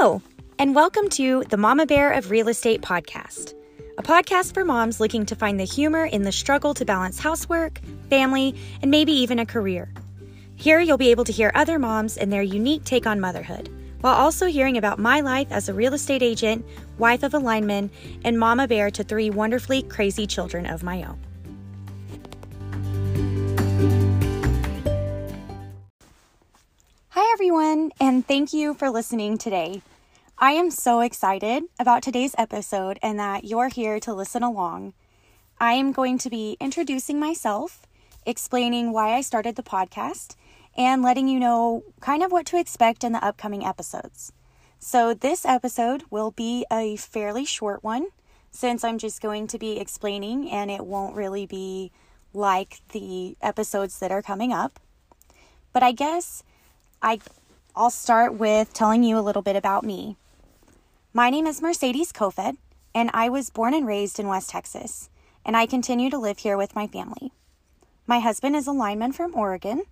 Hello, and welcome to the Mama Bear of Real Estate podcast, a podcast for moms looking to find the humor in the struggle to balance housework, family, and maybe even a career. Here, you'll be able to hear other moms and their unique take on motherhood, while also hearing about my life as a real estate agent, wife of a lineman, and mama bear to three wonderfully crazy children of my own. Hi, everyone, and thank you for listening today. I am so excited about today's episode and that you're here to listen along. I am going to be introducing myself, explaining why I started the podcast, and letting you know kind of what to expect in the upcoming episodes. So, this episode will be a fairly short one since I'm just going to be explaining and it won't really be like the episodes that are coming up. But I guess I I'll start with telling you a little bit about me. My name is Mercedes Kofed, and I was born and raised in West Texas, and I continue to live here with my family. My husband is a lineman from Oregon,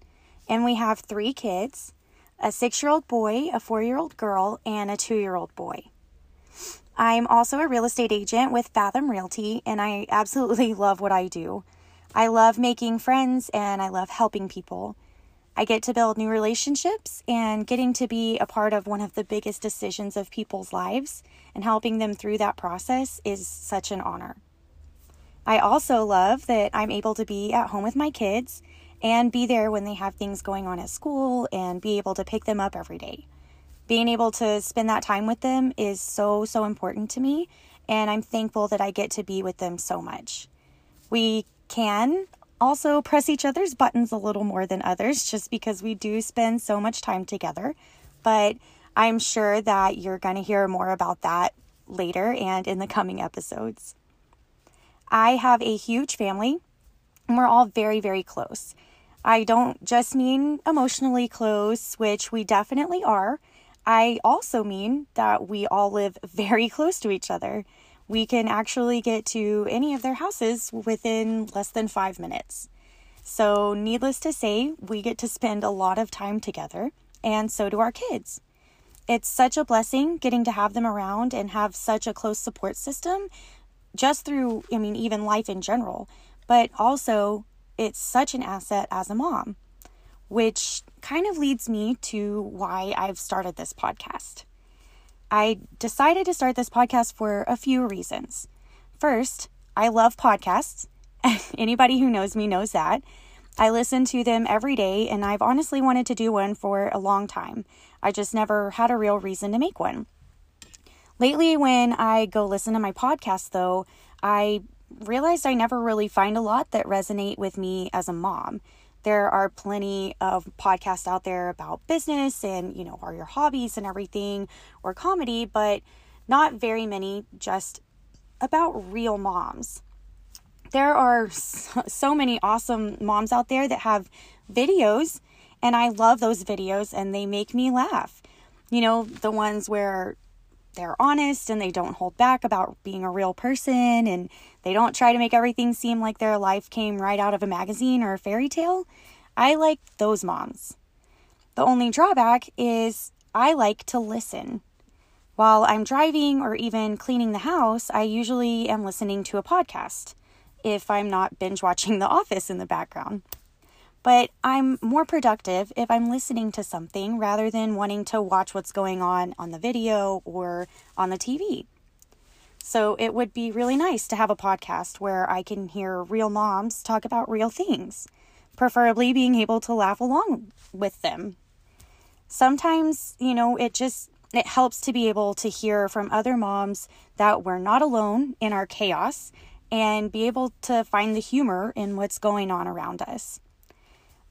and we have three kids a six year old boy, a four year old girl, and a two year old boy. I'm also a real estate agent with Fathom Realty, and I absolutely love what I do. I love making friends and I love helping people. I get to build new relationships and getting to be a part of one of the biggest decisions of people's lives and helping them through that process is such an honor. I also love that I'm able to be at home with my kids and be there when they have things going on at school and be able to pick them up every day. Being able to spend that time with them is so, so important to me, and I'm thankful that I get to be with them so much. We can also press each other's buttons a little more than others just because we do spend so much time together. But I'm sure that you're going to hear more about that later and in the coming episodes. I have a huge family and we're all very, very close. I don't just mean emotionally close, which we definitely are. I also mean that we all live very close to each other we can actually get to any of their houses within less than five minutes. So, needless to say, we get to spend a lot of time together, and so do our kids. It's such a blessing getting to have them around and have such a close support system just through, I mean, even life in general, but also it's such an asset as a mom, which kind of leads me to why I've started this podcast. I decided to start this podcast for a few reasons. First, I love podcasts. Anybody who knows me knows that. I listen to them every day, and I've honestly wanted to do one for a long time. I just never had a real reason to make one. Lately, when I go listen to my podcast, though, I realized I never really find a lot that resonate with me as a mom. There are plenty of podcasts out there about business and, you know, are your hobbies and everything, or comedy, but not very many just about real moms. There are so many awesome moms out there that have videos, and I love those videos and they make me laugh. You know, the ones where they're honest and they don't hold back about being a real person and they don't try to make everything seem like their life came right out of a magazine or a fairy tale. I like those moms. The only drawback is I like to listen. While I'm driving or even cleaning the house, I usually am listening to a podcast if I'm not binge watching The Office in the background. But I'm more productive if I'm listening to something rather than wanting to watch what's going on on the video or on the TV. So it would be really nice to have a podcast where I can hear real moms talk about real things, preferably being able to laugh along with them. Sometimes, you know, it just it helps to be able to hear from other moms that we're not alone in our chaos and be able to find the humor in what's going on around us.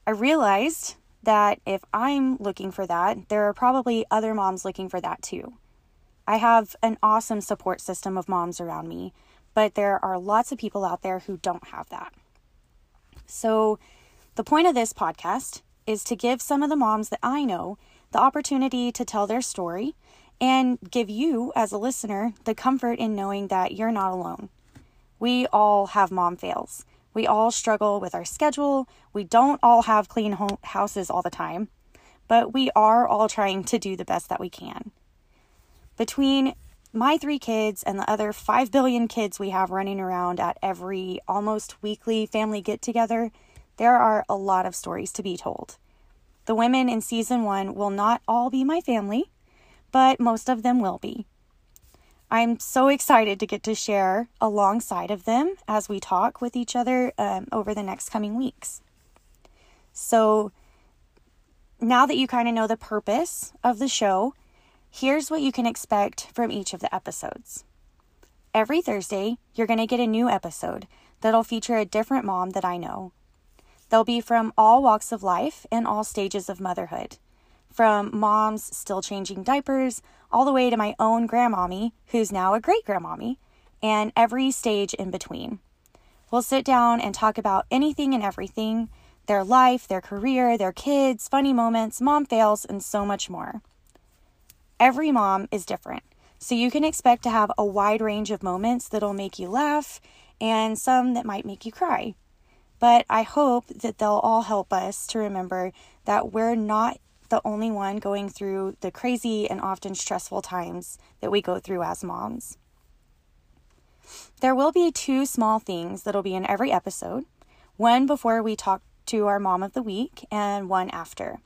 I realized that if I'm looking for that, there are probably other moms looking for that too. I have an awesome support system of moms around me, but there are lots of people out there who don't have that. So, the point of this podcast is to give some of the moms that I know the opportunity to tell their story and give you, as a listener, the comfort in knowing that you're not alone. We all have mom fails. We all struggle with our schedule. We don't all have clean houses all the time, but we are all trying to do the best that we can. Between my three kids and the other 5 billion kids we have running around at every almost weekly family get together, there are a lot of stories to be told. The women in season one will not all be my family, but most of them will be. I'm so excited to get to share alongside of them as we talk with each other um, over the next coming weeks. So, now that you kind of know the purpose of the show, here's what you can expect from each of the episodes. Every Thursday, you're going to get a new episode that'll feature a different mom that I know. They'll be from all walks of life and all stages of motherhood from moms still changing diapers all the way to my own grandmommy, who's now a great grandmommy, and every stage in between. We'll sit down and talk about anything and everything their life, their career, their kids, funny moments, mom fails, and so much more. Every mom is different, so you can expect to have a wide range of moments that'll make you laugh and some that might make you cry. But I hope that they'll all help us to remember that we're not the only one going through the crazy and often stressful times that we go through as moms. There will be two small things that'll be in every episode one before we talk to our mom of the week, and one after.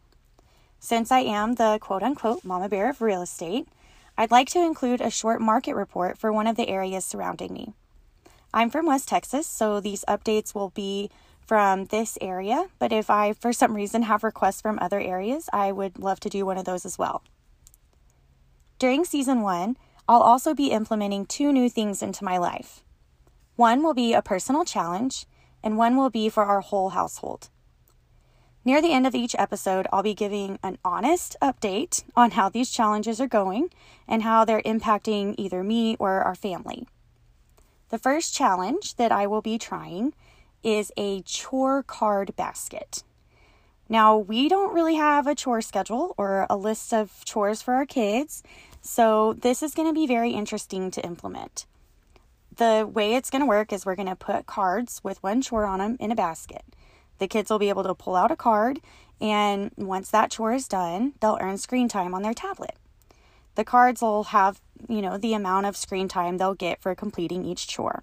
Since I am the quote unquote mama bear of real estate, I'd like to include a short market report for one of the areas surrounding me. I'm from West Texas, so these updates will be from this area, but if I, for some reason, have requests from other areas, I would love to do one of those as well. During season one, I'll also be implementing two new things into my life. One will be a personal challenge, and one will be for our whole household. Near the end of each episode, I'll be giving an honest update on how these challenges are going and how they're impacting either me or our family. The first challenge that I will be trying is a chore card basket. Now, we don't really have a chore schedule or a list of chores for our kids, so this is going to be very interesting to implement. The way it's going to work is we're going to put cards with one chore on them in a basket. The kids will be able to pull out a card, and once that chore is done, they'll earn screen time on their tablet. The cards will have, you know, the amount of screen time they'll get for completing each chore.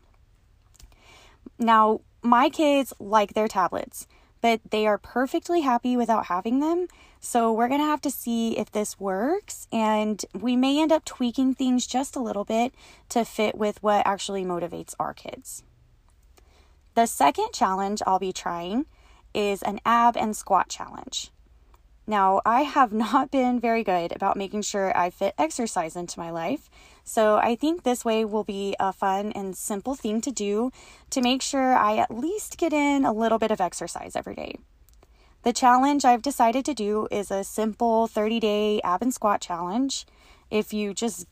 Now, my kids like their tablets, but they are perfectly happy without having them. So we're going to have to see if this works, and we may end up tweaking things just a little bit to fit with what actually motivates our kids. The second challenge I'll be trying is an ab and squat challenge. Now, I have not been very good about making sure I fit exercise into my life, so I think this way will be a fun and simple thing to do to make sure I at least get in a little bit of exercise every day. The challenge I've decided to do is a simple 30 day ab and squat challenge. If you just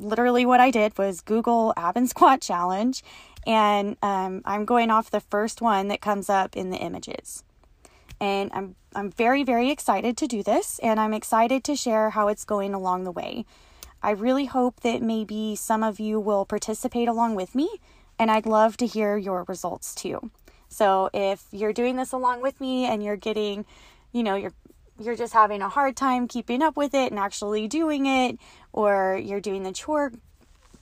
literally what I did was Google ab and squat challenge, and um, I'm going off the first one that comes up in the images. And I'm I'm very very excited to do this, and I'm excited to share how it's going along the way. I really hope that maybe some of you will participate along with me, and I'd love to hear your results too. So if you're doing this along with me and you're getting, you know, you're you're just having a hard time keeping up with it and actually doing it, or you're doing the chore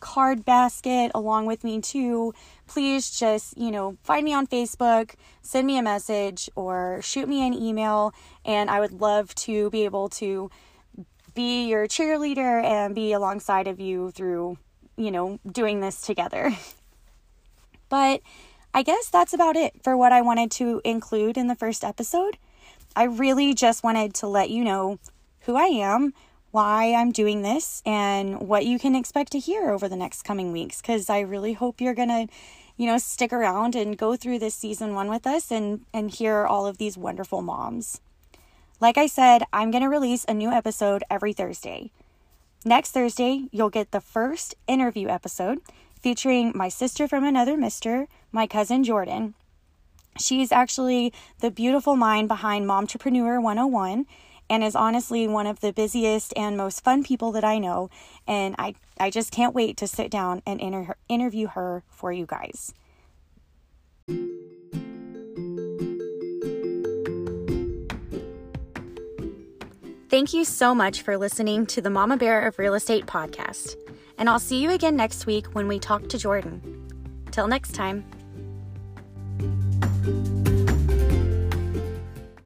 card basket along with me too, please just, you know, find me on Facebook, send me a message, or shoot me an email, and I would love to be able to be your cheerleader and be alongside of you through, you know, doing this together. but I guess that's about it for what I wanted to include in the first episode. I really just wanted to let you know who I am, why I'm doing this, and what you can expect to hear over the next coming weeks because I really hope you're going to you know stick around and go through this season 1 with us and and hear all of these wonderful moms. Like I said, I'm going to release a new episode every Thursday. Next Thursday, you'll get the first interview episode featuring my sister from another mister, my cousin Jordan. She's actually the beautiful mind behind Mompreneur 101 and is honestly one of the busiest and most fun people that I know. And I, I just can't wait to sit down and inter- interview her for you guys. Thank you so much for listening to the Mama Bear of Real Estate podcast. And I'll see you again next week when we talk to Jordan. Till next time.